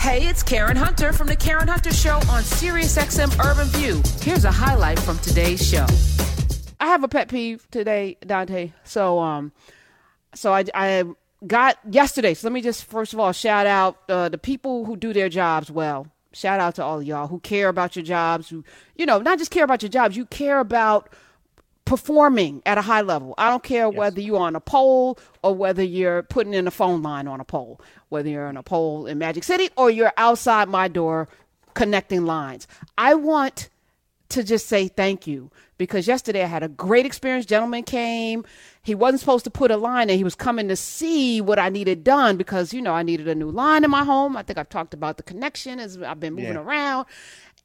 Hey, it's Karen Hunter from the Karen Hunter Show on SiriusXM Urban View. Here's a highlight from today's show. I have a pet peeve today, Dante. So, um, so I, I got yesterday. So let me just first of all shout out uh, the people who do their jobs well. Shout out to all of y'all who care about your jobs. Who, you know, not just care about your jobs. You care about performing at a high level. I don't care yes. whether you're on a pole or whether you're putting in a phone line on a pole, whether you're on a pole in Magic City or you're outside my door connecting lines. I want to just say thank you because yesterday I had a great experience. Gentleman came. He wasn't supposed to put a line in. He was coming to see what I needed done because, you know, I needed a new line in my home. I think I've talked about the connection as I've been moving yeah. around.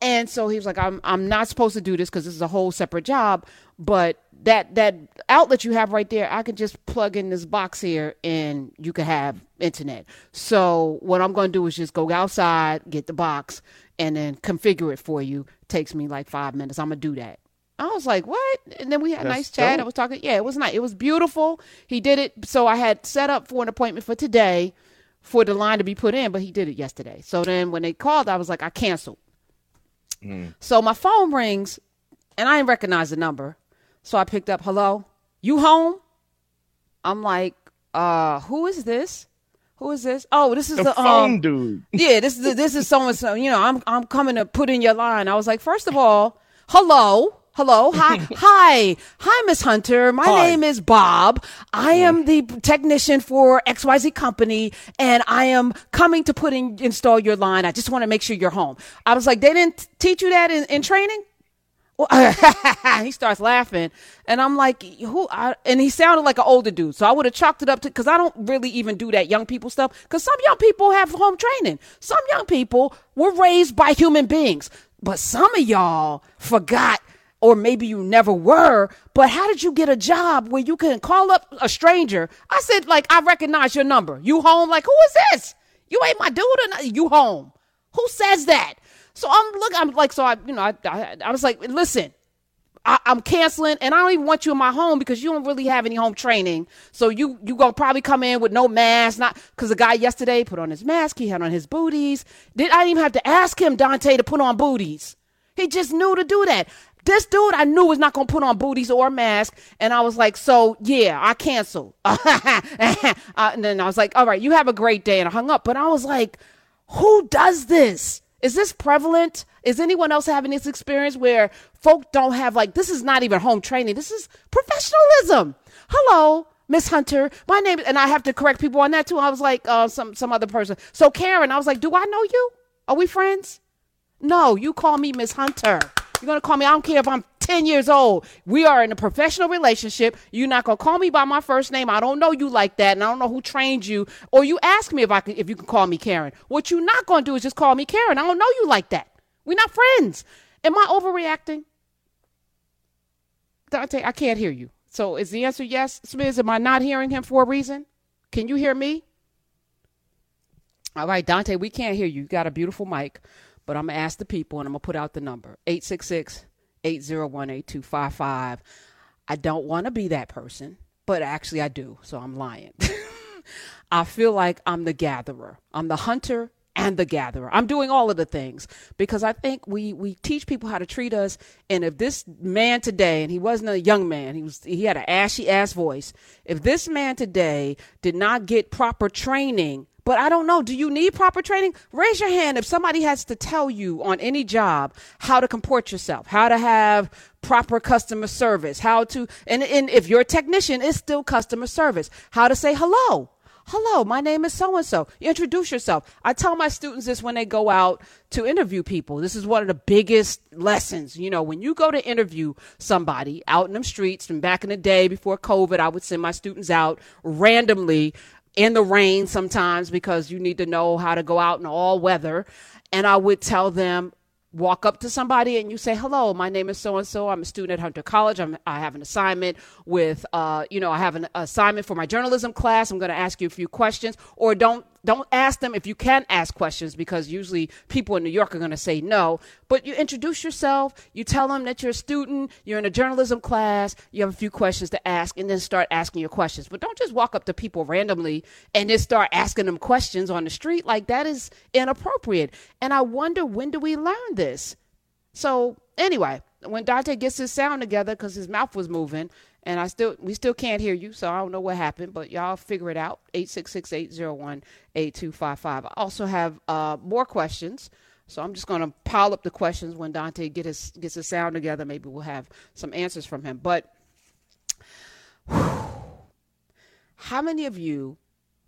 And so he was like, I'm, I'm not supposed to do this because this is a whole separate job. But that, that outlet you have right there, I can just plug in this box here and you can have internet. So what I'm going to do is just go outside, get the box, and then configure it for you. Takes me like five minutes. I'm gonna do that. I was like, what? And then we had a nice chat. Dope. I was talking. Yeah, it was nice. It was beautiful. He did it. So I had set up for an appointment for today for the line to be put in, but he did it yesterday. So then when they called, I was like, I canceled. Mm. So my phone rings and I didn't recognize the number. So I picked up, hello, you home? I'm like, uh, who is this? Who is this? Oh, this is the, the phone um, dude. Yeah, this is this is someone. So you know, I'm I'm coming to put in your line. I was like, first of all, hello. Hello. Hi. Hi. Hi, Miss Hunter. My Hi. name is Bob. I am the technician for XYZ company and I am coming to put in, install your line. I just want to make sure you're home. I was like, they didn't teach you that in, in training? he starts laughing, and I'm like, "Who?" I, and he sounded like an older dude, so I would have chalked it up to because I don't really even do that young people stuff. Because some young people have home training. Some young people were raised by human beings, but some of y'all forgot, or maybe you never were. But how did you get a job where you can call up a stranger? I said, like, I recognize your number. You home? Like, who is this? You ain't my dude. Or You home? Who says that? So I'm look, I'm like, so I, you know, I, I, I was like, listen, I, am canceling, and I don't even want you in my home because you don't really have any home training. So you you gonna probably come in with no mask, not because the guy yesterday put on his mask, he had on his booties. Did I even have to ask him Dante to put on booties? He just knew to do that. This dude I knew was not gonna put on booties or a mask, and I was like, so yeah, I canceled. uh, and then I was like, all right, you have a great day, and I hung up. But I was like, who does this? Is this prevalent? Is anyone else having this experience where folk don't have like this is not even home training. This is professionalism. Hello, Miss Hunter. My name and I have to correct people on that too. I was like uh, some some other person. So Karen, I was like, "Do I know you? Are we friends?" No, you call me Miss Hunter. You're gonna call me. I don't care if I'm 10 years old. We are in a professional relationship. You're not gonna call me by my first name. I don't know you like that, and I don't know who trained you. Or you ask me if I can, if you can call me Karen. What you're not gonna do is just call me Karen. I don't know you like that. We're not friends. Am I overreacting? Dante, I can't hear you. So is the answer yes? Smith, am I not hearing him for a reason? Can you hear me? All right, Dante, we can't hear you. You got a beautiful mic. But I'm going to ask the people and I'm going to put out the number 866 801 8255. I don't want to be that person, but actually I do. So I'm lying. I feel like I'm the gatherer, I'm the hunter and the gatherer. I'm doing all of the things because I think we we teach people how to treat us. And if this man today, and he wasn't a young man, he was he had an ashy ass voice. If this man today did not get proper training but I don't know. Do you need proper training? Raise your hand if somebody has to tell you on any job how to comport yourself, how to have proper customer service, how to, and, and if you're a technician, it's still customer service, how to say hello. Hello, my name is so and so. Introduce yourself. I tell my students this when they go out to interview people. This is one of the biggest lessons. You know, when you go to interview somebody out in the streets, and back in the day before COVID, I would send my students out randomly in the rain sometimes because you need to know how to go out in all weather. And I would tell them, walk up to somebody and you say, hello, my name is so and so. I'm a student at Hunter College. I'm, I have an assignment with, uh, you know, I have an assignment for my journalism class. I'm going to ask you a few questions. Or don't don't ask them if you can ask questions because usually people in New York are going to say no. But you introduce yourself, you tell them that you're a student, you're in a journalism class, you have a few questions to ask, and then start asking your questions. But don't just walk up to people randomly and just start asking them questions on the street. Like that is inappropriate. And I wonder when do we learn this? So anyway, when Dante gets his sound together because his mouth was moving, and I still we still can't hear you, so I don't know what happened, but y'all figure it out. 866-801-8255. I also have uh, more questions. So I'm just going to pile up the questions when Dante get his gets his sound together. Maybe we'll have some answers from him. But whew, how many of you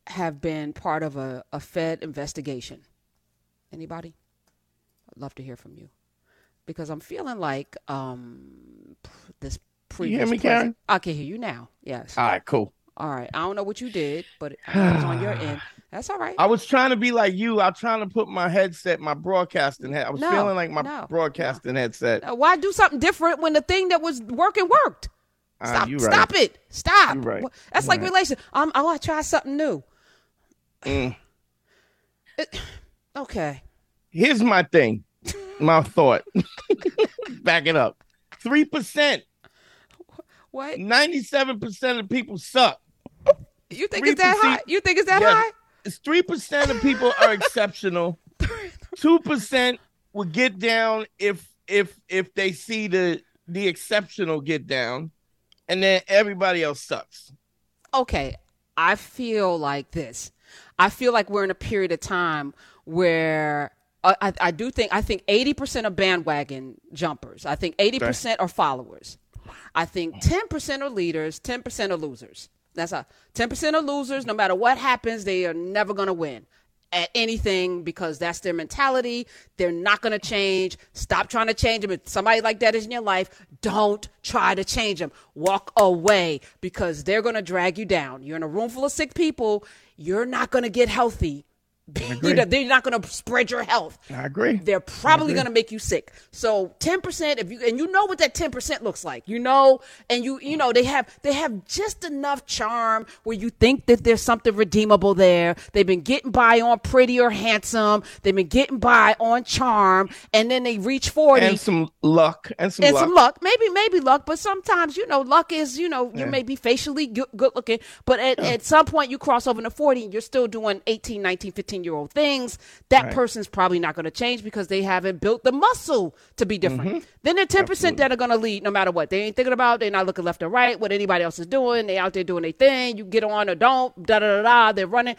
have been part of a, a Fed investigation? Anybody? I'd love to hear from you because I'm feeling like um, this previous. You hear me, Karen? I can hear you now. Yes. All right, cool. All right. I don't know what you did, but it was on your end. That's all right. I was trying to be like you. I was trying to put my headset, my broadcasting head. I was No, feeling like my no, broadcasting headset. Uh, Why do something different when the thing that was working worked? Ah, Stop! right. Stop it! Stop! Right. That's You like right. relation. Um, I want to try something new. Mm. Okay. Here's my thing, my thought. Back it up. Three percent, What ninety-seven percent of people suck. you think it's that high? You think it's that Yes. high? It's three percent of people are exceptional. Two percent will get down if if if they see the the exceptional get down, and then everybody else sucks. okay, I feel like this. I feel like we're in a period of time where uh, I, I do think I think eighty percent of bandwagon jumpers. I think eighty percent are followers. I think ten percent are leaders. Ten percent are losers. That's a ten percent are losers. No matter what happens, they are never going to win at anything because that's their mentality. They're not going to change. Stop trying to change them. If somebody like that is in your life, don't try to change them. Walk away because they're going to drag you down. You're in a room full of sick people. You're not going to get healthy. You know, they're not going to spread your health. I agree. They're probably going to make you sick. So 10% if you and you know what that 10% looks like. You know and you you know they have they have just enough charm where you think that there's something redeemable there. They've been getting by on pretty or handsome. They've been getting by on charm and then they reach 40 and some luck and some and luck. some luck. Maybe, maybe luck, but sometimes, you know, luck is, you know, you may be facially good, good looking, but at, at some point you cross over to 40 and you're still doing 18, 19, 15 year old things. That Right. person's probably not going to change because they haven't built the muscle to be different. Mm-hmm. Then are 10% that are going to lead no matter what. They ain't thinking about, they're not looking left or right, what anybody else is doing. They out there doing their thing. You get on or don't, da da da da. They're running.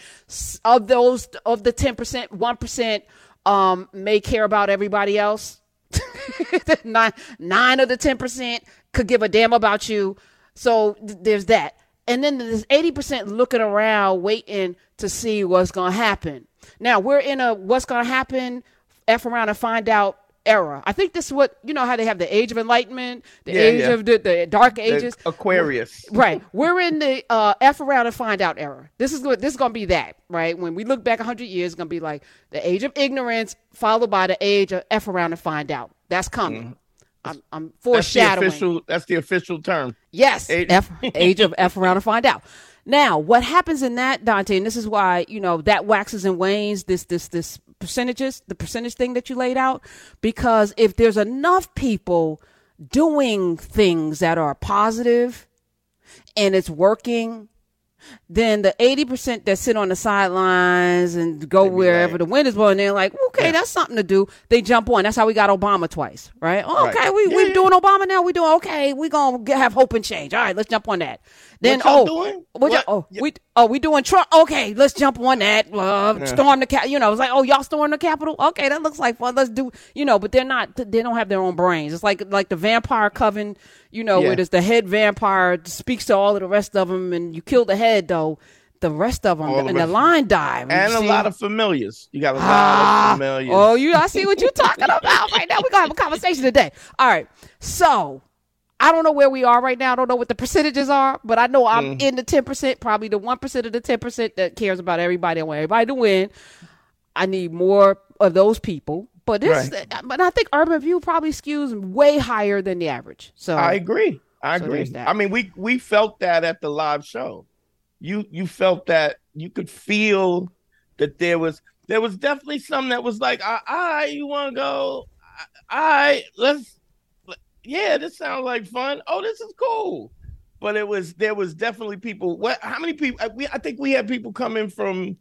Of those, of the 10%, 1% um, may care about everybody else nine nine of the ten percent could give a damn about you. So th- there's that, and then there's eighty percent looking around, waiting to see what's gonna happen. Now we're in a what's gonna happen, f around and find out era. I think this is what you know how they have the age of enlightenment, the Yeah, age yeah. of the, the dark The ages. Aquarius. Right. We're in the uh, F around and find out era. This is what this is gonna be that, right? When we look back hundred years, it's gonna be like the age of ignorance followed by the age of F around and find out. That's coming. I'm, I'm That's the foreshadowing. official. That's the official term. Yes, Age- F, age of F around to find out. Now, what happens in that, Dante, and this is why you know that waxes and wanes. This, this, this percentages, the percentage thing that you laid out, because if there's enough people doing things that are positive and it's working, then the eighty percent that sit on the sidelines and go wherever like- the wind is blowing, they're like, okay, Yeah. that's something to do. They jump on. That's how we got Obama twice, right? Oh, Right. okay, we Yeah, we yeah. doing Obama now. We're doing okay. we're gonna have hope and change. All right, let's jump on that. Then oh, doing? what What? oh Yeah. we oh we doing Trump. Okay, let's jump on that. Uh, Storm the cap. You know, it's like oh y'all storm the Capitol. Okay, that looks like fun. Let's do. You know, but they're not. They don't have their own brains. It's like like the vampire coven. You know, where there's the head vampire speaks to all of the rest of them, and you kill the head though. The rest of them the and the line dive, And a lot of familiars. You got a lot Ah, of familiars. Oh, you! I see what you're talking about right now. We're gonna have a conversation today. All right. So I don't know where we are right now. I don't know what the percentages are, but I know I'm Mm. in the ten percent, probably the one percent of the ten percent that cares about everybody and want everybody to win. I need more of those people. But this, but I think Urban View probably skews way higher than the average. So I agree. I So agree. I mean, we we felt that at the live show. You you felt that you could feel that there was there was definitely some that was like, "I, I you want to go? I, let's, yeah, this sounds like fun. Oh, this is cool." But it was there was definitely people. What? How many people? We I think we had people coming from.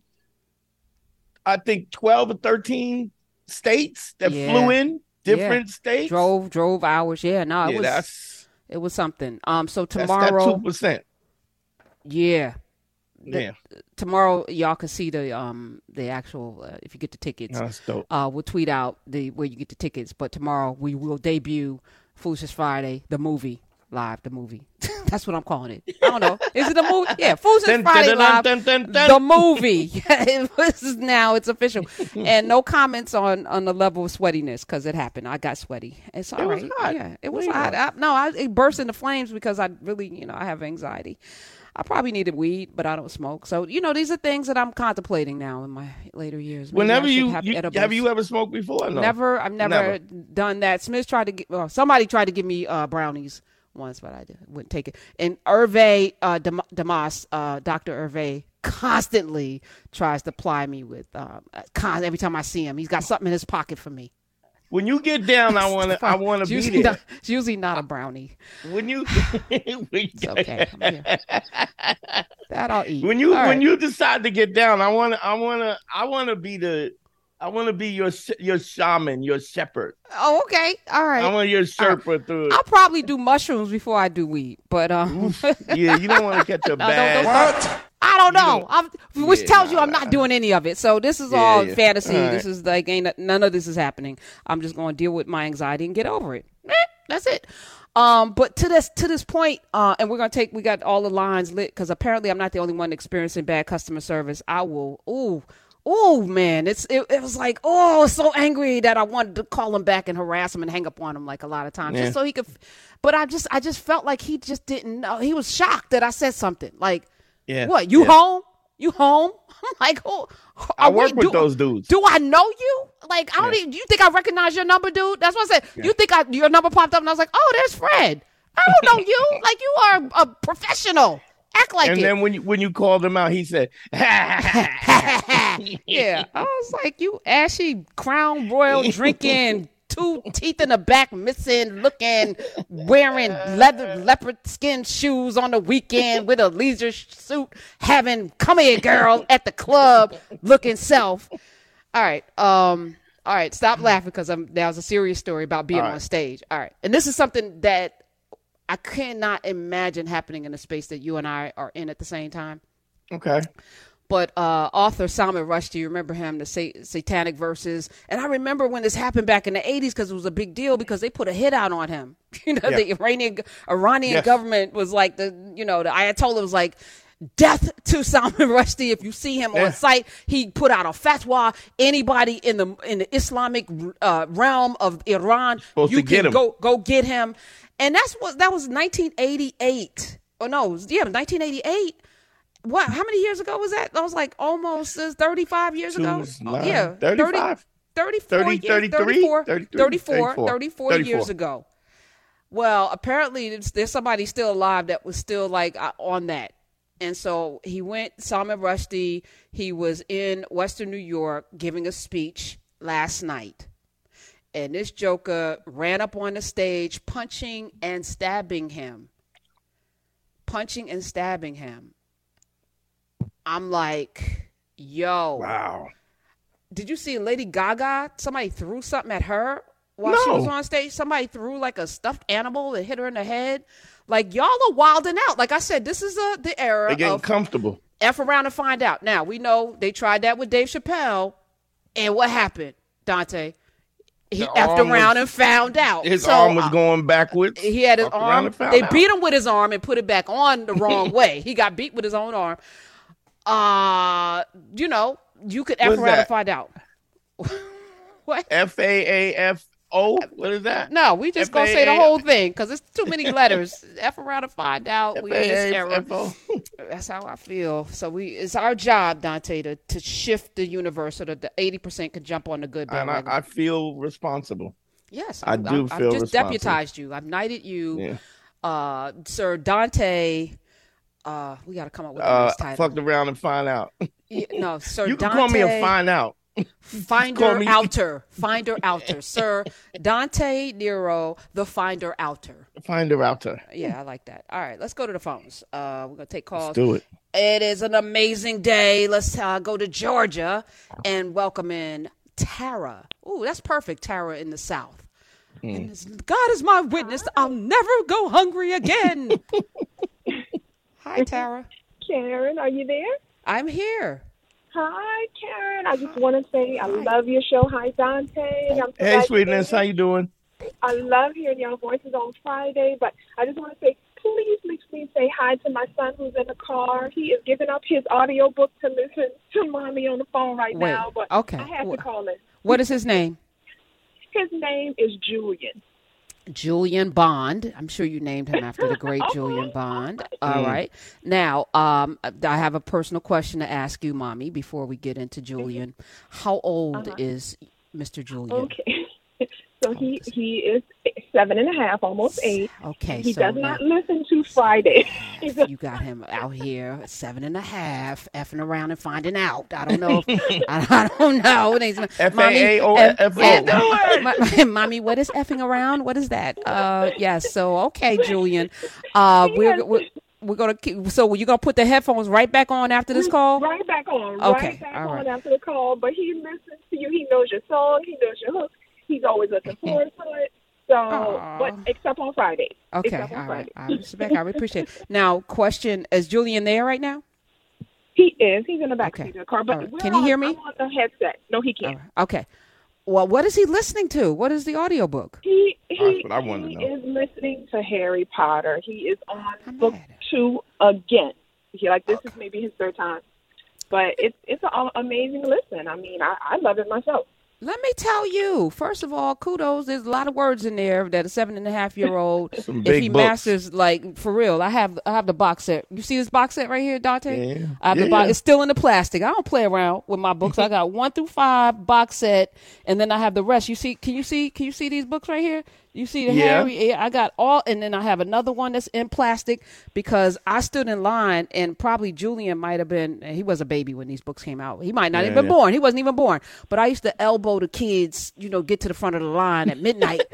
I think twelve or thirteen states that Yeah. flew in different states. drove drove hours. Yeah, no, it yeah, was that's it was something. Um, so tomorrow, two percent. yeah, Yeah, tomorrow y'all can see the um the actual uh, if you get the tickets. that's dope. Uh, we'll tweet out the where you get the tickets. But tomorrow we will debut Foolishness Friday, the movie live. The movie. That's what I'm calling it. I don't know. Is it a movie? Yeah, Foolishness Dun, Friday live. The movie. it was now it's official, and no comments on on the level of sweatiness because it happened. I got sweaty. It's all It was right. hot. Yeah, it was hot. I, no, I it burst into flames because I really, you know, I have anxiety. I probably needed weed, but I don't smoke. So you know, these are things that I'm contemplating now in my later years. Maybe Whenever you, have, you have you ever smoked before? No. Never, I've never, Never. done that. Smith tried to get, well, somebody tried to give me uh, brownies once, but I did, wouldn't take it. And Hervé uh, Dam- Damas, uh, Dr. Hervé, constantly tries to ply me with, um, uh, con- every time I see him, he's got something in his pocket for me. When you get down, I want to. I want to be usually there. Not, it's usually not a brownie. When you, when, It's okay. I'm here. that I'll eat. when you All when right. you decide to get down, I want to. I want to. I want to be the. I want to be your your shaman, your shepherd. Oh, okay. All right. I want your Sherpa through it. I'll probably do mushrooms before I do weed, but um, Yeah, you don't want to catch a don't- bad. don't- I don't know. I'm, which Yeah, tells you I'm not doing any of it. So this is Yeah, all yeah. fantasy. All right. This is like ain't none of this is happening. I'm just going to deal with my anxiety and get over it. That's it. Um, but to this to this point, uh, and we're gonna take we got all the lines lit because apparently I'm not the only one experiencing bad customer service. I will. Ooh. Oh man, it's it, it was like oh so angry that I wanted to call him back and harass him and hang up on him like a lot of times Yeah. just so he could. But I just I just felt like he just didn't know. He was shocked that I said something like Yeah. what? You yeah. home? You home? I'm like, oh, I are we- work with do- those dudes. Do I know you? Like, I don't Yeah. even. Do you think I recognize your number, dude? That's what I said. You think I your number popped up, and I was like, oh, there's Fred. I don't know you. Like, you are a professional. Act like that. and it. then when you when you called him out, he said, yeah, I was like, you ashy crown royal drinking, two teeth in the back missing, looking, wearing leather leopard skin shoes on the weekend with a leisure suit, having come here girl at the club, looking self. All right, um, all right, stop laughing because I'm that was a serious story about being All on stage. All right, and this is something that I cannot imagine happening in a space that you and I are in at the same time. "Okay, But uh, author Salman Rushdie, you remember him, the sa- Satanic Verses, and I remember when this happened back in the '80s because it was a big deal because they put a hit out on him. You know, Yeah. the Iranian Iranian Yes. government was like the, you know, the Ayatollah was like. Death to Salman Rushdie. If you see him Yeah. on site, he put out a fatwa. Anybody in the in the Islamic uh, realm of Iran, you can go go get him. And that's what that was 1988. Oh no, yeah, 1988 what how many years ago was that? That was like almost uh, 35 years Two ago? is Oh, nine. yeah 35? 34 30, years, 33? 34, 33, 34, 34, 34 years ago. Well apparently there's, there's somebody still alive that was still like uh, on that. And so he went Salman Rushdie he was in western New York giving a speech last night. And this joker ran up on the stage punching and stabbing him. Punching and stabbing him i'm like yo wow." did you see lady gaga somebody threw something at her while she was on stage somebody threw like a stuffed animal and hit her in the head like y'all are wilding out like i said this is uh the era They getting of comfortable. F around and find out. Now we know they tried that with Dave Chappelle, and what happened, Dante? He The effed around was- and found out. His So, arm was uh, going backwards. He had his arm. They out. beat him with his arm and put it back on the wrong way. He got beat with his own arm. Uh, you know, you could F around and find out. what? F A A F O. What is that? No, we just gonna say the whole thing because it's too many letters. F around and find out. We in this era. That's how I feel. So we it's our job, Dante, to, to shift the universe so that the eighty percent can jump on the good And I. I feel responsible. yes, I I'm- do I'm- feel I've just deputized you. I've knighted you, Yeah. uh, Sir Dante. Uh, we got to come up with a Uh, nice title. fucked around and find out. Yeah, no, Sir You can Dante. call me a find out. Finder outer, finder outer, Sir Dante Nero, the finder outer. Find her out there. Yeah, I like that. All right, let's go to the phones. Uh, we're gonna take calls. Let's do it. It is an amazing day. Let's uh, go to Georgia and welcome in Tara. Ooh, that's perfect. Tara in the South. Hmm. And God is my witness. I'll never go hungry again. Hi, Tara. Karen, are you there? I'm here. Hi, Karen. I just want to say I love your show. Hi, Dante. I'm so Hey, sweetness, how you're doing? I love hearing your voices on Friday, but I just want to say, please, please, please say hi to my son who's in the car. He is giving up his audio book to listen to mommy on the phone right Wait, now, but okay. I have to call in. What is his name? His name is Julian. Julian Bond. I'm sure you named him after the great oh, Julian Bond. All mm. right. Now, um, I have a personal question to ask you, Mommy, before we get into mm-hmm. Julian. How old uh-huh. is Mr. Julian? Okay. so he he is seven and a half, almost eight. Okay, He so does now not listen to Friday. You got him out here seven and a half, effing around and finding out. I don't know. If, I, I don't know. It ain't- F-A-A-O- Mommy, F- F-A- mommy, what is effing around? What is that? Uh, yes. so okay, Julian. Uh, we're, we're we're gonna keep, so you're gonna put the headphones right back on after this call. Right back on. Okay, Right back all right. on after the call. But he listens to you. He knows your song. He knows your hook. He's always looking forward to it. So, Aw. but except on Friday. Okay, Except on all right. Friday. I respect. I appreciate. it. Now, question: Is Julian there right now? He is. He's in the back Okay. seat of the car. But All right. we're Can he on- hear me? I'm on the headset. No, he can't. right. Okay. Well, what is he listening to? What is the audiobook? He he, That's what I he to know. is listening to Harry Potter. He is on I'm book mad at him. two again. He like this is maybe his third time. But it's it's an amazing listen. I mean, I, I love it myself. Let me tell you. First of all, kudos. There's a lot of words in there that a seven and a half year old, if he books. masters, like for real. I have I have the box set. You see this box set right here, Dante? Yeah. I have the Yeah. box. It's still in the plastic. I don't play around with my books. I got one through five box set, and then I have the rest. You see? Can you see? Can you see these books right here? You see the Yeah. Harry? I got all, and then I have another one that's in plastic because I stood in line, and probably Julian might have been. He was a baby when these books came out. He might not Yeah, even been yeah. born. He wasn't even born. But I used to elbow the kids, you know, get to the front of the line at midnight.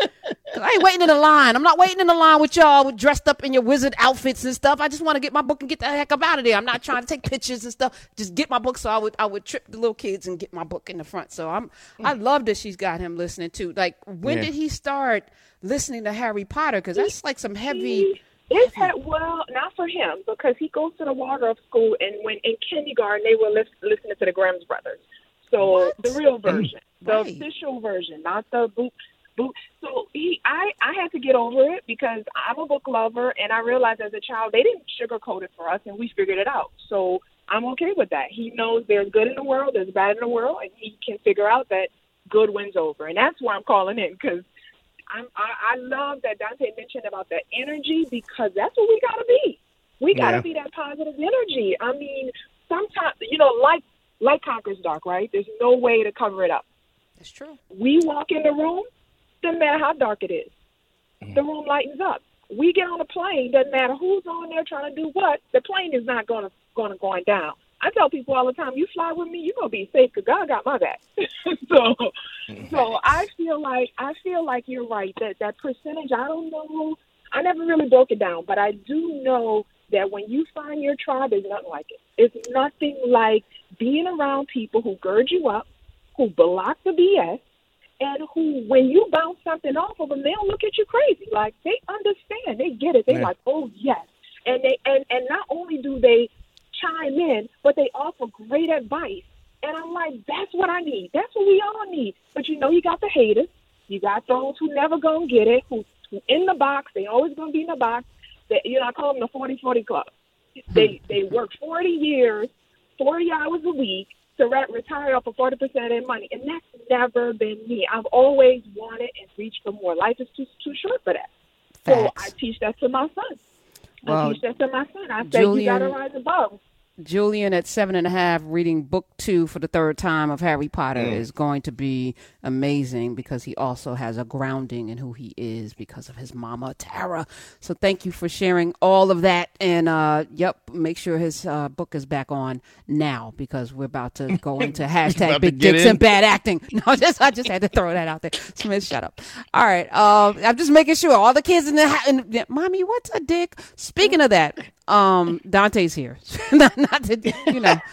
I ain't waiting in the line. I'm not waiting in the line with y'all with dressed up in your wizard outfits and stuff. I just want to get my book and get the heck up out of there. I'm not trying to take pictures and stuff. Just get my book. So I would I would trip the little kids and get my book in the front. So I'm I mm. love that she's got him listening too. Like when did he start listening to Harry Potter? Because that's like some heavy. It's had, well, not for him because he goes to the Waldorf school, and when in kindergarten they were lis- listening to the Grimm's brothers. So What? the real mm, version, the official version, not the boot. Boot. So he, I, I had to get over it because I'm a book lover, and I realized as a child they didn't sugarcoat it for us, and we figured it out. So I'm okay with that. He knows there's good in the world, there's bad in the world, and he can figure out that good wins over, and that's why I'm calling in because I'm, I, I love that Dante mentioned about the energy because that's what we got to be. We got to Yeah. be that positive energy. I mean, sometimes, you know, light, light conquers dark, right? There's no way to cover it up. That's true. We walk in the room, doesn't matter how dark it is, mm. the room lightens up. We get on a plane, doesn't matter who's on there trying to do what, the plane is not going to going to going down. I tell people all the time, you fly with me, you're gonna be safe because God got my back. so, so I feel like I feel like you're right that that percentage. I don't know. I never really broke it down, but I do know that when you find your tribe, there's nothing like it. It's nothing like being around people who gird you up, who block the BS, and who, when you bounce something off of them, they'll look at you crazy. Like they understand, they get it. They're Yeah. like, oh yes, and they and and not only do they chime in, but they offer great advice. And I'm like, that's what I need. That's what we all need. But you know, you got the haters. You got those who never gonna get it, who, who in the box. They always gonna be in the box. They, you know, I call them the 40-40 club. They hmm. they work 40 years, 40 hours a week to re- retire off of 40% of their money, and that's never been me. I've always wanted and reached for more. Life is too too short for that. So I teach that to my son. Well, I teach that to my son. I say you got to rise above. Julian at seven and a half reading book two for the third time of Harry Potter Mm. is going to be amazing because he also has a grounding in who he is because of his mama Tara. So thank you for sharing all of that. And uh, yep, make sure his uh, book is back on now because we're about to go into hashtag big dicks in? and bad acting. No, just I just had to throw that out there. Smith, shut up. All right, um, I'm just making sure all the kids in the, ha- in the mommy, what's a dick? Speaking of that, um, Dante's here. not, not to, you know.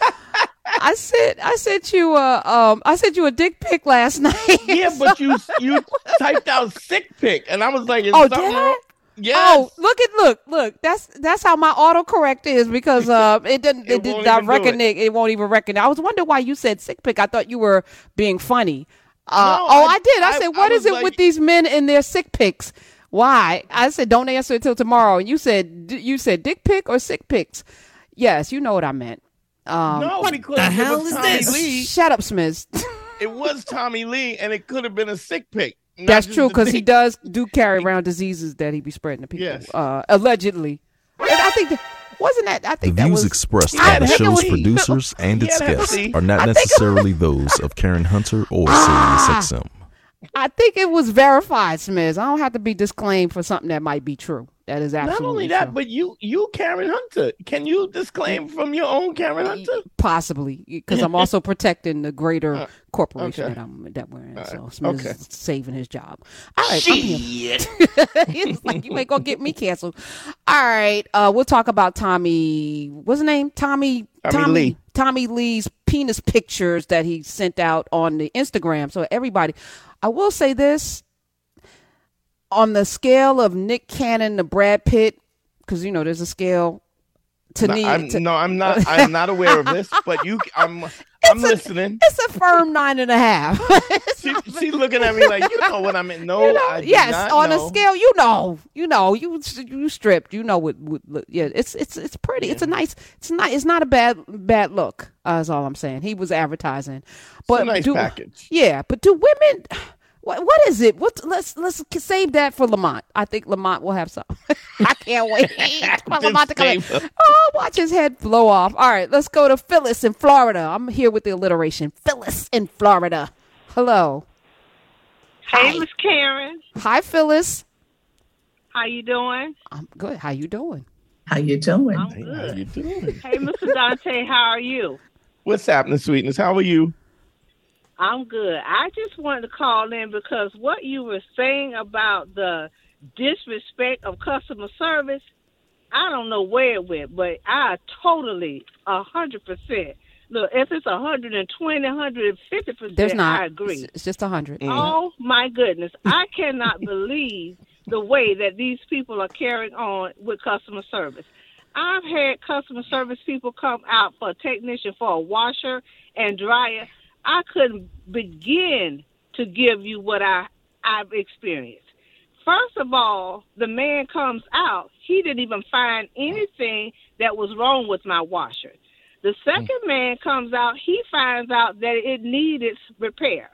I sent I sent you a um I sent you a dick pic last night. Yeah, but you you typed out sick pic, and I was like, is Oh, something did I? Yes. Oh, look at look look. That's that's how my autocorrect is because uh it didn't it, It did not recognize it. won't even recognize. I was wondering why you said sick pic. I thought you were being funny. Uh, No, oh, I- I, did. I, I- said, I what is it like- with these men and their sick pics? Why? I said, don't answer until tomorrow. And you said you said dick pic or sick pics. Yes, you know what I meant. Um, no, because the hell is Tommy this? Lee. Shut up, Smith. It was Tommy Lee, and it could have been a sick pic. That's true because he does do carry around diseases that he be spreading to people. Yes. Uh, allegedly. And I think that, wasn't that I The think that views was expressed Yeah, by the show's producers and its guests are not necessarily those of Karen Hunter or Ah. SiriusXM. I think it was verified, Smith. I don't have to be disclaimed for something that might be true. That is absolutely Not only that, true. but you, you, Karen Hunter. Can you disclaim from your own Karen Hunter? possibly because I'm also protecting the greater Uh, corporation okay. that I'm that we're in. So Smith okay. is saving his job. All right, I'm here. He's like, you ain't gonna get me canceled. All right, uh, we'll talk about Tommy. What's his name? Tommy. Tommy Lee. Tommy Lee's penis pictures that he sent out on the Instagram. So everybody, I will say this: on the scale of Nick Cannon to Brad Pitt, because you know there's a scale. To No, me, I'm, to- no, I'm not. I'm not aware of this, but you, I'm, I'm a- listening. it's a firm nine and a half. It's She, not- she looking at me like, you know what I mean? No, you know, yes, on know. a scale, you know, you know, you you stripped, you know what, yeah, it's it's it's pretty. It's a nice, it's not, it's not a bad bad look. Uh, is all I'm saying. He was advertising, but nice do, package. Yeah, but do women? What what is it? What let's let's save that for Lamont. I think Lamont will have some. I can't wait for Lamont to come in. Oh, watch his head blow off. All right, let's go to Phyllis in Florida. I'm here with the alliteration. Phyllis in Florida. Hello. Hey, Hi. Miss Karen. Hi, Phyllis. How you doing? I'm good. How you doing? How you doing? I'm Hey, how you doing? Hey, Mr. Dante, how are you? What's happening, sweetness? How are you? I'm good. I just wanted to call in because what you were saying about the disrespect of customer service, I don't know where it went, but I totally a hundred percent. Look, if it's a hundred and twenty, hundred and fifty There's not. I agree. It's, it's just a hundred. Mm-hmm. Oh my goodness. I cannot believe the way that these people are carrying on with customer service. I've had customer service people come out for a technician for a washer and dryer. I couldn't begin to give you what I, I've experienced. First of all, the man comes out, he didn't even find anything that was wrong with my washer. The second man comes out, he finds out that it needed repair.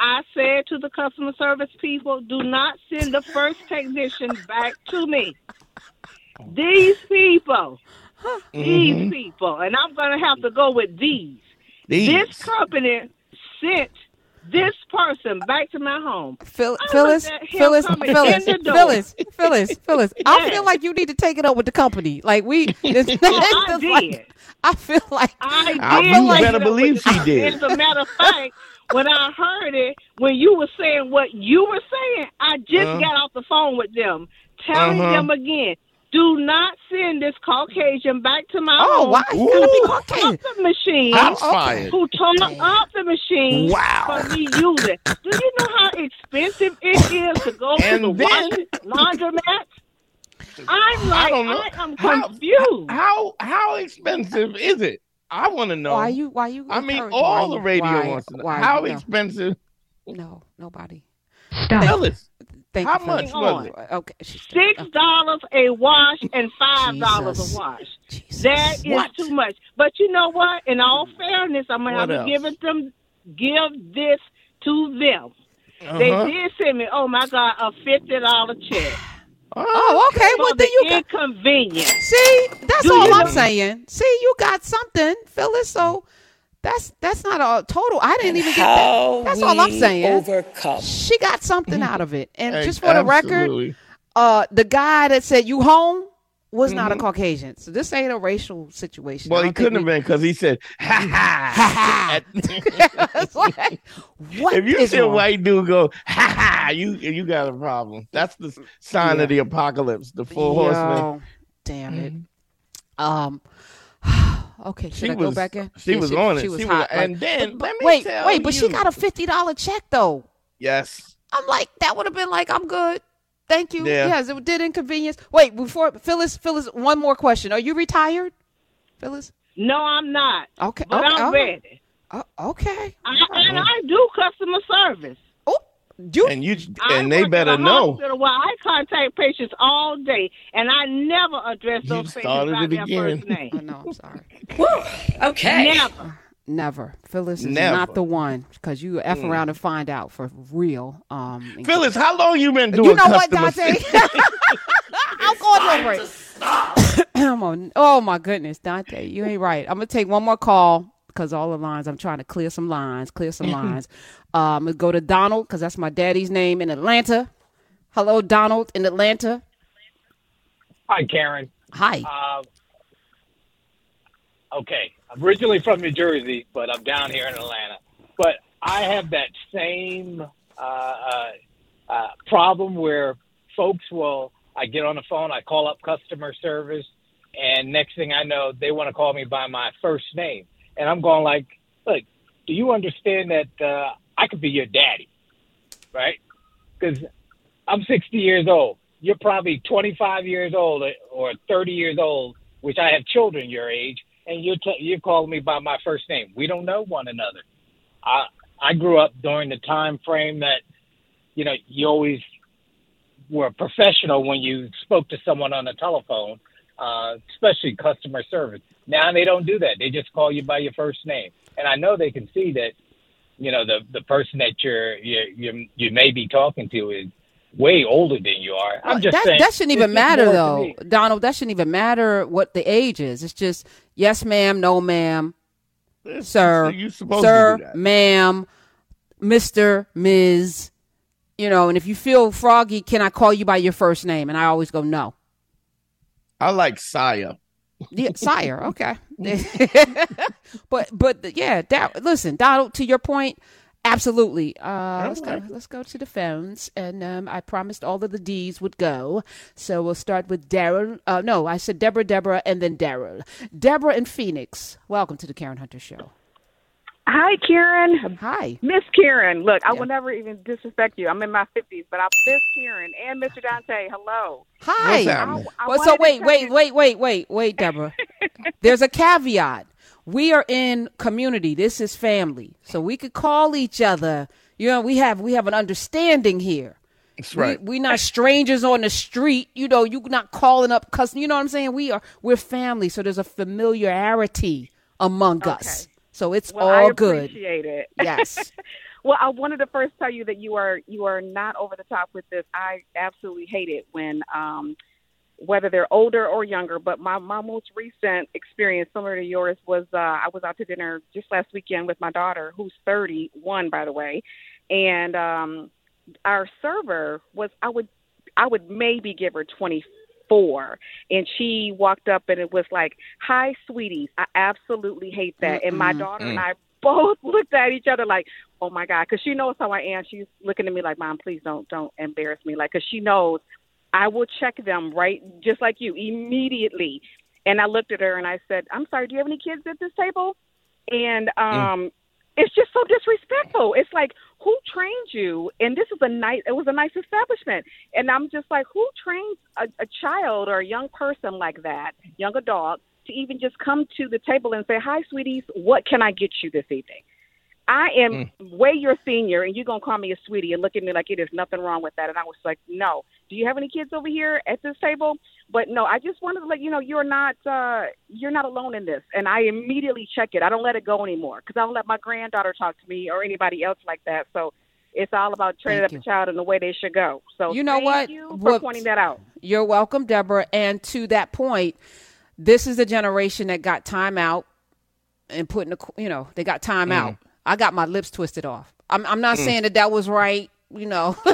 I said to the customer service people, do not send the first technician back to me. These people, these Mhm. people, and I'm going to have to go with these. These. This company sent this person back to my home. Phil, I Phyllis, looked Phyllis, Phyllis, in the door. Phyllis, Phyllis, Phyllis. I feel like you need to take it up with the company. Like we, it's, Oh, I did. like- I feel like I Ah, did. you like better believe she did. As a matter of fact, when I heard it, when you were saying what you were saying, I just Uh. got off the phone with them, telling Uh-huh. them again, do not send this Caucasian back to my oh, home. why you gotta be Ooh. Caucasian? Up the machine. Shots okay. fired. Who tore up the machine Wow. for me using? Do you know how expensive it is to go to And the then- washing laundromat? I'm I like, don't know. I am confused. How how expensive is it? I want to know. Why you? Why you? I mean, all the radio why- wants to know. why- How no, expensive? No, nobody. Tell us. Thank How you, much was it? Okay, Six dollars a wash and five dollars a wash. Jesus. That is What? too much. But you know what? In all fairness, I'm gonna What have else? to give it them give this to them. They Uh-huh. did send me, oh my God, a fifty dollar check. Oh, okay. Well, For then the you got. inconvenience. See, that's Do all you I'm know- saying. See, you got something, Phyllis. So that's that's not a total. I didn't even get that. That's all I'm saying. Overcome. She got something out of it. And Hey, just for the record, uh, the guy that said you home was not a Caucasian. So this ain't a racial situation. Well, he don't think couldn't have been because he said, ha ha. It's like, what if you is see a white dude go, ha ha, you you got a problem. That's the sign of the apocalypse, the full horseman. Damn it. Um. Okay, should She I go was- back in? she was on it. She was She was- hot. and like- then, but, but let me wait, tell wait, but she got a fifty dollar check though. Yes. I'm like, that would have been like, I'm good. Thank you. Yeah. Yes, it did inconvenience. Wait, before Phyllis, Phyllis, one more question. Are you retired, Phyllis? No, I'm not. Okay. But okay. I'm oh, ready. oh, okay. I, and I do customer service. You. And you I and they better at know. hospital Where I contact patients all day, and I never address You those patients started by it their first name. oh, no, I'm sorry. Okay. Never. Never. Phyllis is Never. not the one because you f around and find out for real. Um, and- Phyllis, how long you been doing you know what, Dante? I'm going over it. Come on. Oh my goodness, Dante, you ain't right. I'm gonna take one more call because all the lines. I'm trying to clear some lines. Clear some lines. I'm gonna go to Donald because that's my daddy's name in Atlanta. Hello, Donald in Atlanta. Hi, Karen. Hi. Uh, okay, I'm originally from New Jersey, but I'm down here in Atlanta. But I have that same uh, uh, uh, problem where folks will. I get on the phone, I call up customer service, and next thing I know, they want to call me by my first name, and I'm going like, "Look, do you understand that uh, I could be your daddy, right? Because I'm 60 years old. You're probably 25 years old or 30 years old, which I have children your age, and you're t- you're calling me by my first name. We don't know one another. I I grew up during the time frame that you know you always were professional when you spoke to someone on the telephone, uh, especially customer service. Now they don't do that. They just call you by your first name, and I know they can see that you know the the person that you're you you, you may be talking to is way older than you are. I'm uh, just that, saying that shouldn't even matter though. Donald. That shouldn't even matter what the age is. It's just yes, ma'am, no, ma'am, sir, You're supposed sir, to do that. ma'am, Mister, Ms. You know, and if you feel froggy, can I call you by your first name? And I always go no. I like Saya. Yeah, sire. Okay. but but yeah, that, listen, Donald. To your point, absolutely. Uh, let's go. Let's go to the phones, and um, I promised all of the D's would go. So we'll start with Daryl. Uh, no, I said Deborah, Deborah, and then Daryl. Deborah and Phoenix. Welcome to the Karen Hunter Show. Hi, Karen. Hi. Miss Karen. Look, I Yeah. will never even disrespect you. I'm in my 50s, but I miss Karen and Mr. Dante. Hello. Hi. What's happening? I Well, so wait, wait, you- wait, wait, wait, wait, Deborah. There's a caveat. We are in community. This is family, so we could call each other. You know, we have we have an understanding here. That's right. We, we not strangers on the street. You know, you're not calling up custom. You know what I'm saying? We are we're family, so there's a familiarity among us. So it's Well, all I good. appreciate it. Yes. well, I wanted to first tell you that you are you are not over the top with this. I absolutely hate it when um whether they're older or younger, but my, my most recent experience similar to yours was uh I was out to dinner just last weekend with my daughter who's 31 by the way, and um our server was I would I would maybe give her 24 and she walked up and it was like, "Hi, sweeties." I absolutely hate that. And my daughter and I both looked at each other like, "Oh my god," cuz she knows how I am. She's looking at me like, "Mom, please don't don't embarrass me." Like cuz she knows I will check them right just like you immediately. And I looked at her and I said, "I'm sorry, do you have any kids at this table?" And um it's just so disrespectful. It's like who trained you? And this is a nice. It was a nice establishment, and I'm just like, who trains a, a child or a young person like that, young adult, to even just come to the table and say, "Hi, sweeties, what can I get you this evening?" I am hmm. way your senior, and you're gonna call me a sweetie and look at me like it is nothing wrong with that. And I was like, no. Do you have any kids over here at this table? But no, I just wanted to let you know you're not uh, you're not alone in this. And I immediately check it. I don't let it go anymore because I don't let my granddaughter talk to me or anybody else like that. So it's all about training Thank up you. a child in the way they should go. So You know thank what? You for What- pointing that out. You're welcome, Deborah. And to that point, this is the generation that got time out and put in the, you know, they got time Mm. out. I got my lips twisted off. I'm, I'm not saying that that was right, you know.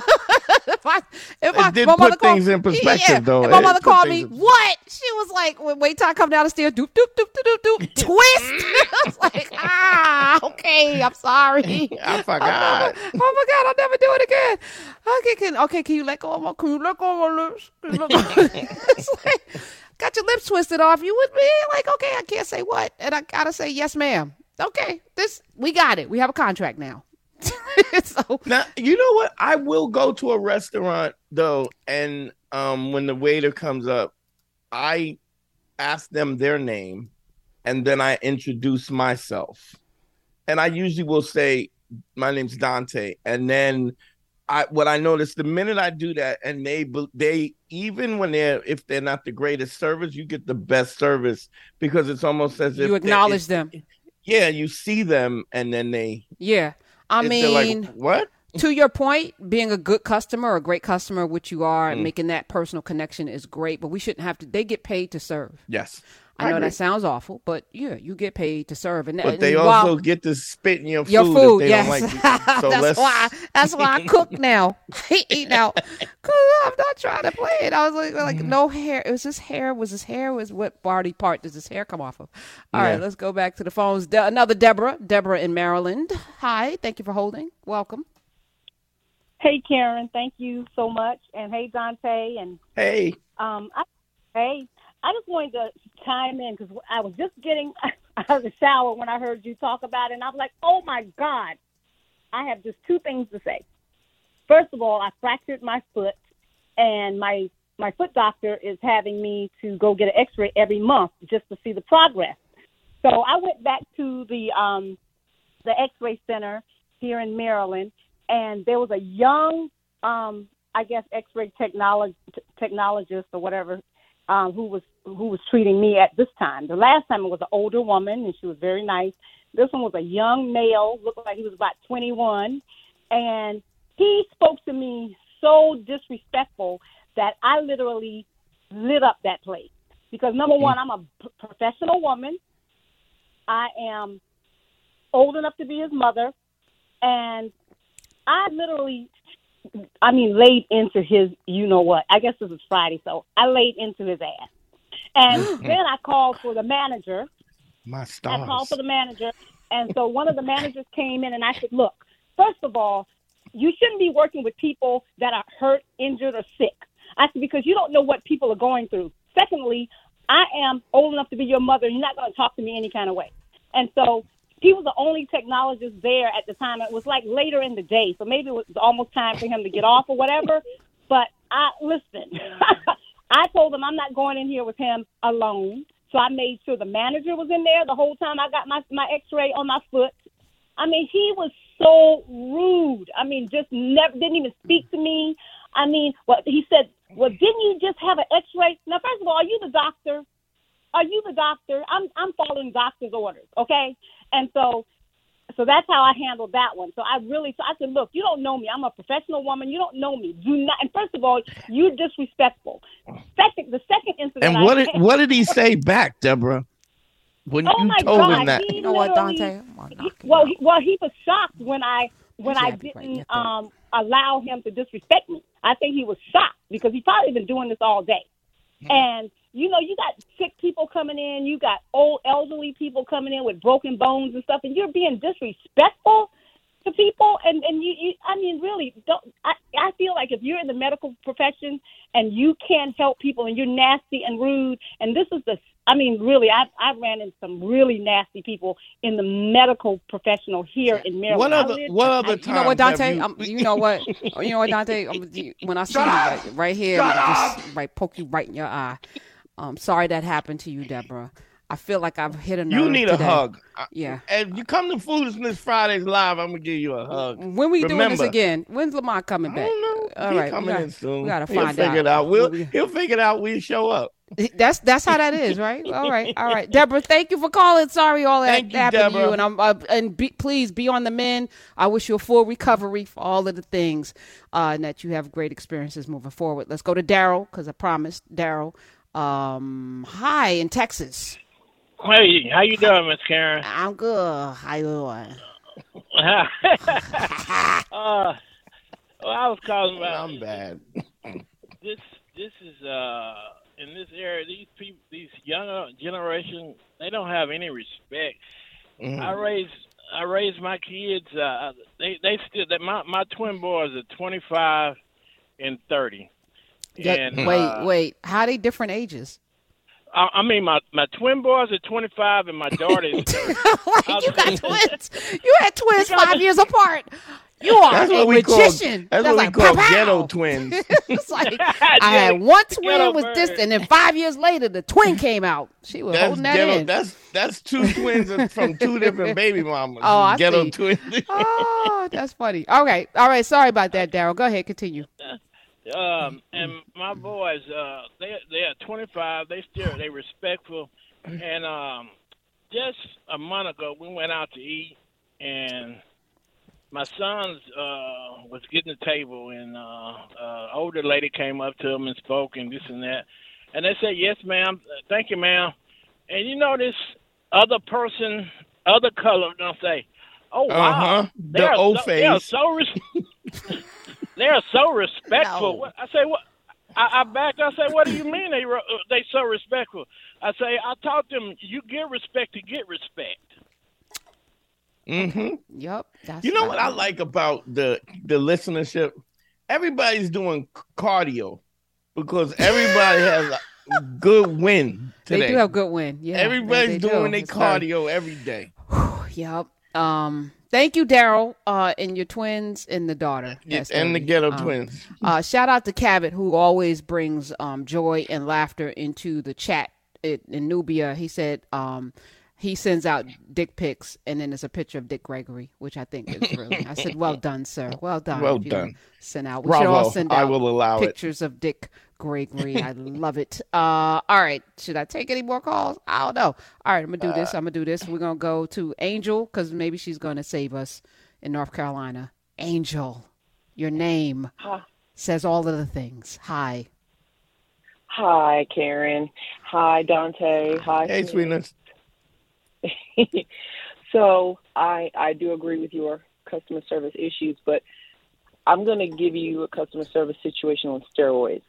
if I, if I, did my put mother called- things in perspective, yeah, though. If my mother called me, in- what? She was like, wait, wait till I come down the stairs, doop, doop, doop, doop, doop, doop, twist. I was like, ah, okay, I'm sorry. I forgot. Oh my god, I'll never do it again. Okay, can okay, can you let go of my can you let go of my lips? Can you let go- it's like got your lips twisted off. You would be like, okay, I can't say what. And I gotta say, yes, ma'am. Okay, this we got it. We have a contract now. so Now you know what? I will go to a restaurant though, and um, when the waiter comes up, I ask them their name, and then I introduce myself, and I usually will say, "My name's Dante," and then I what I notice the minute I do that, and they they even when they're if they're not the greatest service, you get the best service because it's almost as if you acknowledge them. Yeah, you see them, and then they. Yeah. I they're like, mean, what? To your point, being a good customer, a great customer, which you are, Mm. and making that personal connection is great. But we shouldn't have to. They get paid to serve. Yes. I know agree. that sounds awful, but yeah, you get paid to serve, and But they and also while- get to spit in your food. your food. if they yes, don't like it. So that's let's, why. That's why I cook now. I eat out because I'm not trying to play it. I was like, like Mm-hmm. no hair. It was his hair. Was his hair? Was what body part does his hair come off of? All right, Yeah. let's go back to the phones. De- another Deborah. Deborah in Maryland. Hi, thank you for holding. Welcome. Hey, Karen, thank you so much. And hey, Dante. And Hey, um, I, hey, I just wanted to chime in because I was just getting out of the shower when I heard you talk about it. And I was like, oh my God, I have just two things to say. First of all, I fractured my foot, and my my foot doctor is having me to go get an X-ray every month just to see the progress. So I went back to the um, the X-ray center here in Maryland, and there was a young, um, I guess, X-ray technolog- technologist or whatever, um, who was who was treating me at this time. The last time it was an older woman, and she was very nice. This one was a young male, looked like he was about 21, and he spoke to me so disrespectful that I literally lit up that place. Because number one, I'm a p- professional woman. I am old enough to be his mother, and I literally, I mean, laid into his, you know what? I guess this was Friday, so I laid into his ass, and mm-hmm. then I called for the manager. my stars. I called for the manager, and so one of the managers came in, and I said, "Look, first of all, you shouldn't be working with people that are hurt, injured, or sick." I said because you don't know what people are going through. Secondly, I am old enough to be your mother. You're not going to talk to me any kind of way. And so he was the only technologist there at the time. It was like later in the day, so maybe it was almost time for him to get off or whatever. But I listen. I told him I'm not going in here with him alone. So I made sure the manager was in there the whole time I got my my X-ray on my foot. I mean, he was so rude. I mean, just never didn't even speak to me. I mean, what he said, well, didn't you just have an X-ray? Now, first of all, are you the doctor? Are you the doctor? I'm I'm following doctor's orders, okay? And so, so that's how I handled that one. So I really, so I said, look, you don't know me. I'm a professional woman. You don't know me. Do not. And first of all, you're disrespectful. Second, the second incident. and I what did had- what did he say back, Deborah? When Oh you my told God, him that, You know what, Dante? I'm gonna knock you well, he, well, he was shocked when I when I have it right in didn't um, allow him to disrespect me. I think he was shocked because he probably been doing this all day. Hmm. And you know, you got sick people coming in, you got old elderly people coming in with broken bones and stuff, and you're being disrespectful to people. And and you, you I mean, really, don't. I I feel like if you're in the medical profession and you can't help people and you're nasty and rude, and this is the I mean, really, I I ran into some really nasty people in the medical professional here in Maryland. what I other lived- what other You know what, Dante? have Um, you know what? You know what, Dante? Um, you- when I see you Shut right, right here, I'm just right poke you right in your eye. Um, sorry that happened to you, Deborah. I feel like I've hit a nerve. you need a hug. Yeah. If you come to Foolishness Fridays live, I'm gonna give you a hug. When we doing this again? When's Lamont coming back? I don't know. All right, we coming gotta- in soon. we gotta find he'll figure out. it out. We'll We- he'll figure it out. We'll show up. That's that's how that is, right? All right, all right. Deborah, thank you for calling. Sorry, all that Thank you, happened to you, and I'm uh, and be, please be on the mend. I wish you a full recovery for all of the things, uh, and that you have great experiences moving forward. Let's go to Daryl because I promised Daryl. Um, hi in Texas. Hey, how you doing, Miss Karen? I'm good. How you doing? uh, well, I was calling about I'm bad. this. This is uh in this area. These people, these younger generation, they don't have any respect. Mhm. I raised I raised my kids. Uh, they they still that my my twin boys are twenty five and thirty. Yeah, And, wait, uh, wait. How they different ages? I, I mean, my my twin boys are twenty five, and my daughter is. 30. Wait, you got twins. You had twins five years apart. You are That's a what we call. magician. That's what like, we call pow, pow. ghetto twins. it's like I had one twin Ghetto was this, and then five years later, the twin came out. She was That's holding that ghetto. in. That's that's two twins from two different baby mamas. Oh, I ghetto see. twins. oh, that's funny. Okay, all right. Sorry about that, Daryl. Go ahead, continue. Um, and my boys, uh, they they are 25. They still they respectful, and um, just a month ago we went out to eat, and my sons uh was getting the table, and uh, uh, older lady came up to them and spoke and this and that, and they said, "Yes, ma'am. Thank you, ma'am." And you know this other person, other color, don't say, "Oh wow." Uh huh. The old so, They are face. so res- they are so respectful. No. I say what? I, I backed. I say, what do you mean they uh, they so respectful? I say I taught them you give respect to get respect. Mm-hmm. Yep. That's You know right. what I like about the the listenership? Everybody's doing cardio because everybody has a good win today. They do have good win. Yeah, Everybody's they do. doing their It's very- cardio every day. Yep. Um. Thank you, Daryl, uh, and your twins and the daughter. Yes, and the ghetto um, twins. Uh, shout out to Cabot, who always brings um, joy and laughter into the chat it, in Nubia. He said um, he sends out dick pics, and then there's a picture of Dick Gregory, which I think is really. I said, "Well done, sir. Well done. Well done. Send out. We should all Bravo. send I will allow it. pictures of Dick Gregory. I love it. Uh, all right. Should I take any more calls? I don't know. All right, I'm gonna do this. I'm gonna do this. We're gonna go to Angel because maybe she's gonna save us in North Carolina. Angel, your name Hi. says all of the things. Hi. Hi, Karen. Hi, Dante. Hi. Hey, Smith. sweetness. so I I do agree with your customer service issues, but I'm going to give you a customer service situation on steroids.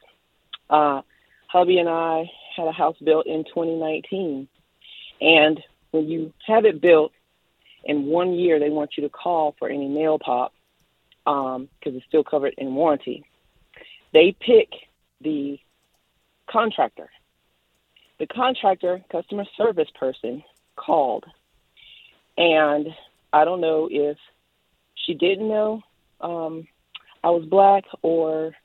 Uh, hubby and I had a house built in 2019, and when you have it built in one year, they want you to call for any nail pop because it's still covered in warranty. They pick the contractor. The contractor, customer service person, called. And I don't know if she didn't know um, I was black or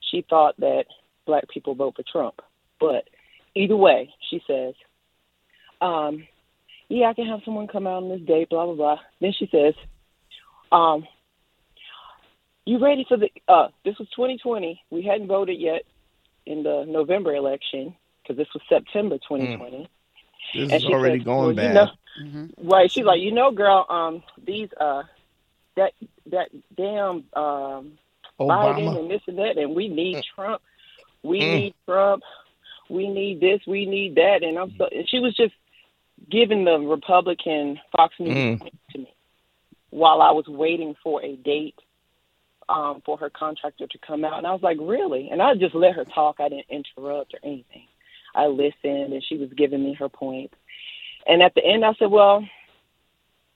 she thought that black people vote for Trump. But either way, she says, um, yeah, I can have someone come out on this date, blah, blah, blah. Then she says, um, you ready for the, uh, this was 2020. We hadn't voted yet in the November election because this was September 2020. This And is already said, going well, you bad. know- Mm-hmm. Right. She's like, you know, girl, um, these uh that that damn um Biden and this and that and we need Trump. We Mm. need Trump. We need this, we need that and I'm so and she was just giving the Republican Fox News Mm. point to me while I was waiting for a date um for her contractor to come out and I was like, Really? And I just let her talk. I didn't interrupt or anything. I listened and she was giving me her points. And at the end, I said, "Well,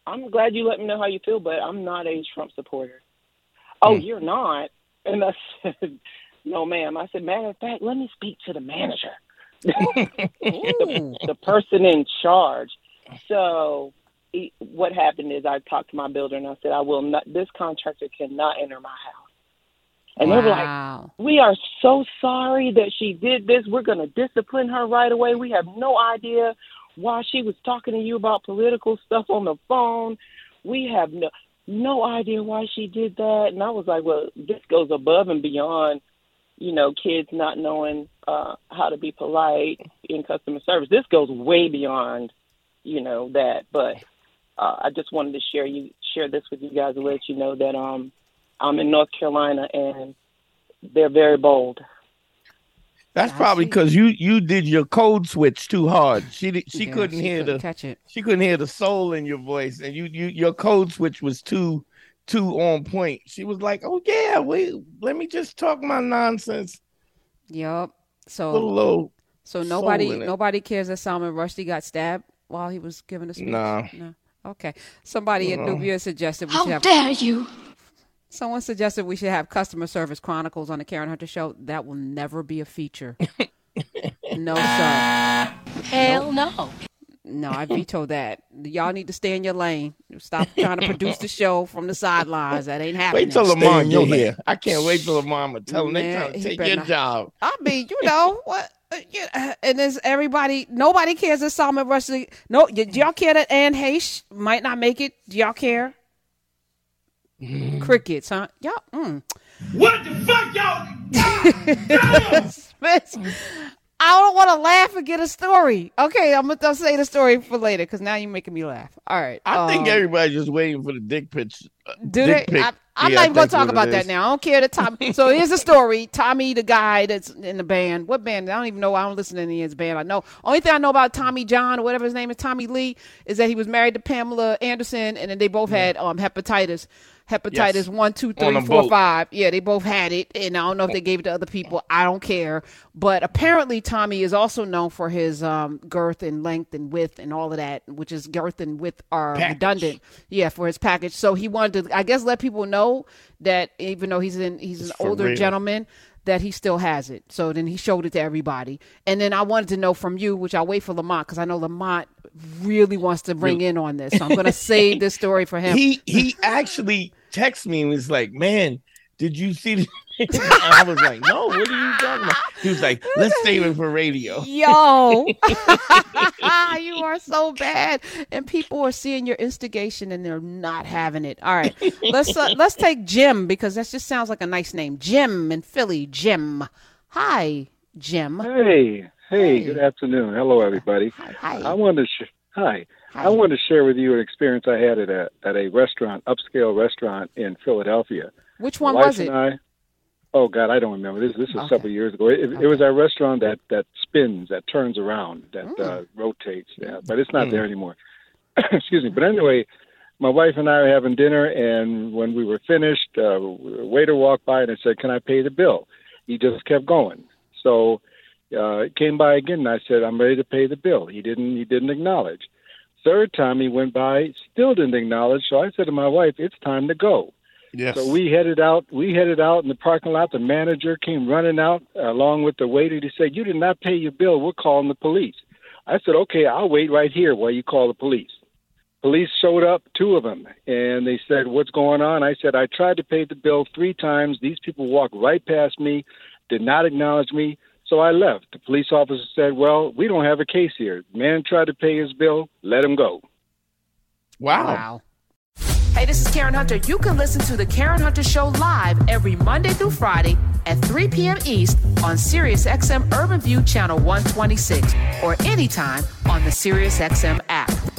I'm glad you let me know how you feel, but I'm not a Trump supporter." Oh, Hmm. you're not? And I said, "No, ma'am." I said, "Matter of fact, let me speak to the manager, the, the person in charge." So, he, what happened is I talked to my builder and I said, "I will not. This contractor cannot enter my house." And they were like, wow. we are so sorry that she did this. We're going to discipline her right away. We have no idea why she was talking to you about political stuff on the phone. We have no no idea why she did that. And I was like, well, this goes above and beyond you know, kids not knowing uh, how to be polite in customer service. This goes way beyond, you know, that. But uh, I just wanted to share you share this with you guys to let you know that um, I'm in North Carolina and they're very bold. That's probably because you you did your code switch too hard. She di- she Yeah, couldn't she hear couldn't the catch it. She couldn't hear the soul in your voice, and you you your code switch was too too on point. She was like, "Oh yeah, we let me just talk my nonsense." Yep. So Put a little so soul nobody in it. nobody cares that Salman Rushdie got stabbed while he was giving a speech. No. No. Okay. Somebody at No. Uh-uh. Nubia suggested we How should have dare you? Someone suggested we should have customer service chronicles on the Karen Hunter show. That will never be a feature. no, sir. Hell no. No, I veto that. Y'all need to stay in your lane. Stop trying to produce the show from the sidelines. That ain't happening. Wait till Stay Lamar in your get lane. here. I can't wait till Lamar to tell him they Man, trying to take your not- job. I mean, you know what? uh, yeah, And there's everybody. Nobody cares that Salman Rushdie. No, y- do y'all care that Anne Heche might not make it? Do y'all care? Crickets, huh? Y'all. Mm. What the fuck, y'all? Spence, I don't want to laugh and get a story. Okay, I'm gonna say the story for later because now you're making me laugh. All right. I think um, everybody's just waiting for the dick pics. uh, Do dick they? pic. I, I'm Yeah, not even gonna talk about that now. I don't care The Tommy. so here's the story. Tommy, the guy that's in the band. What band? I don't even know. I don't listen to any of his band. I know. Only thing I know about Tommy John or whatever his name is, Tommy Lee, is that he was married to Pamela Anderson, and then they both had um hepatitis. Hepatitis Yes. one, two, three, four, five. Yeah, they both had it, and I don't know if they gave it to other people. I don't care. But apparently, Tommy is also known for his um, girth and length and width and all of that, which is girth and width are Package. redundant. Yeah, for his package. So he wanted to, I guess, let people know that even though he's in, he's an It's for older real. gentleman, that he still has it. So then he showed it to everybody. And then I wanted to know from you, which I'll wait for Lamont because I know Lamont really wants to bring in on this. So I'm going to save this story for him. He he actually texted me and was like, "Man, did you see?" The-? I was like, "No, what are you talking about?" He was like, "Let's save it for radio." Yo, you are so bad, and people are seeing your instigation and they're not having it. All right, let's uh, let's take Jim because that just sounds like a nice name. Jim in Philly. Jim. Hi, Jim. Hey, hey, good afternoon. Hello, everybody. Hi. I wanted to sh- hi. I wanted to share with you an experience I had at a at a restaurant, upscale restaurant in Philadelphia. Which one was it? I, oh God, I don't remember. This this was several years ago. It, it was a restaurant that that spins, that turns around, that Mm. uh, rotates. Yeah, but it's not there anymore. Excuse me. But anyway, my wife and I were having dinner, and when we were finished, uh, a waiter walked by and I said, "Can I pay the bill?" He just kept going. So uh, it came by again, and I said, "I'm ready to pay the bill." He didn't. He didn't acknowledge. Third time he went by, still didn't acknowledge. So I said to my wife, "It's time to go." Yes. So we headed out. We headed out in the parking lot. The manager came running out uh, along with the waiter. He said, "You did not pay your bill. We're calling the police." I said, "Okay, I'll wait right here while you call the police." Police showed up, two of them, and they said, "What's going on?" I said, "I tried to pay the bill three times. These people walked right past me, did not acknowledge me." So I left. The police officer said, "Well, we don't have a case here. The man tried to pay his bill. Let him go." Wow. Hey, this is Karen Hunter. You can listen to the Karen Hunter Show live every Monday through Friday at 3 p.m. East on SiriusXM Urban View Channel 126 or anytime on the SiriusXM app.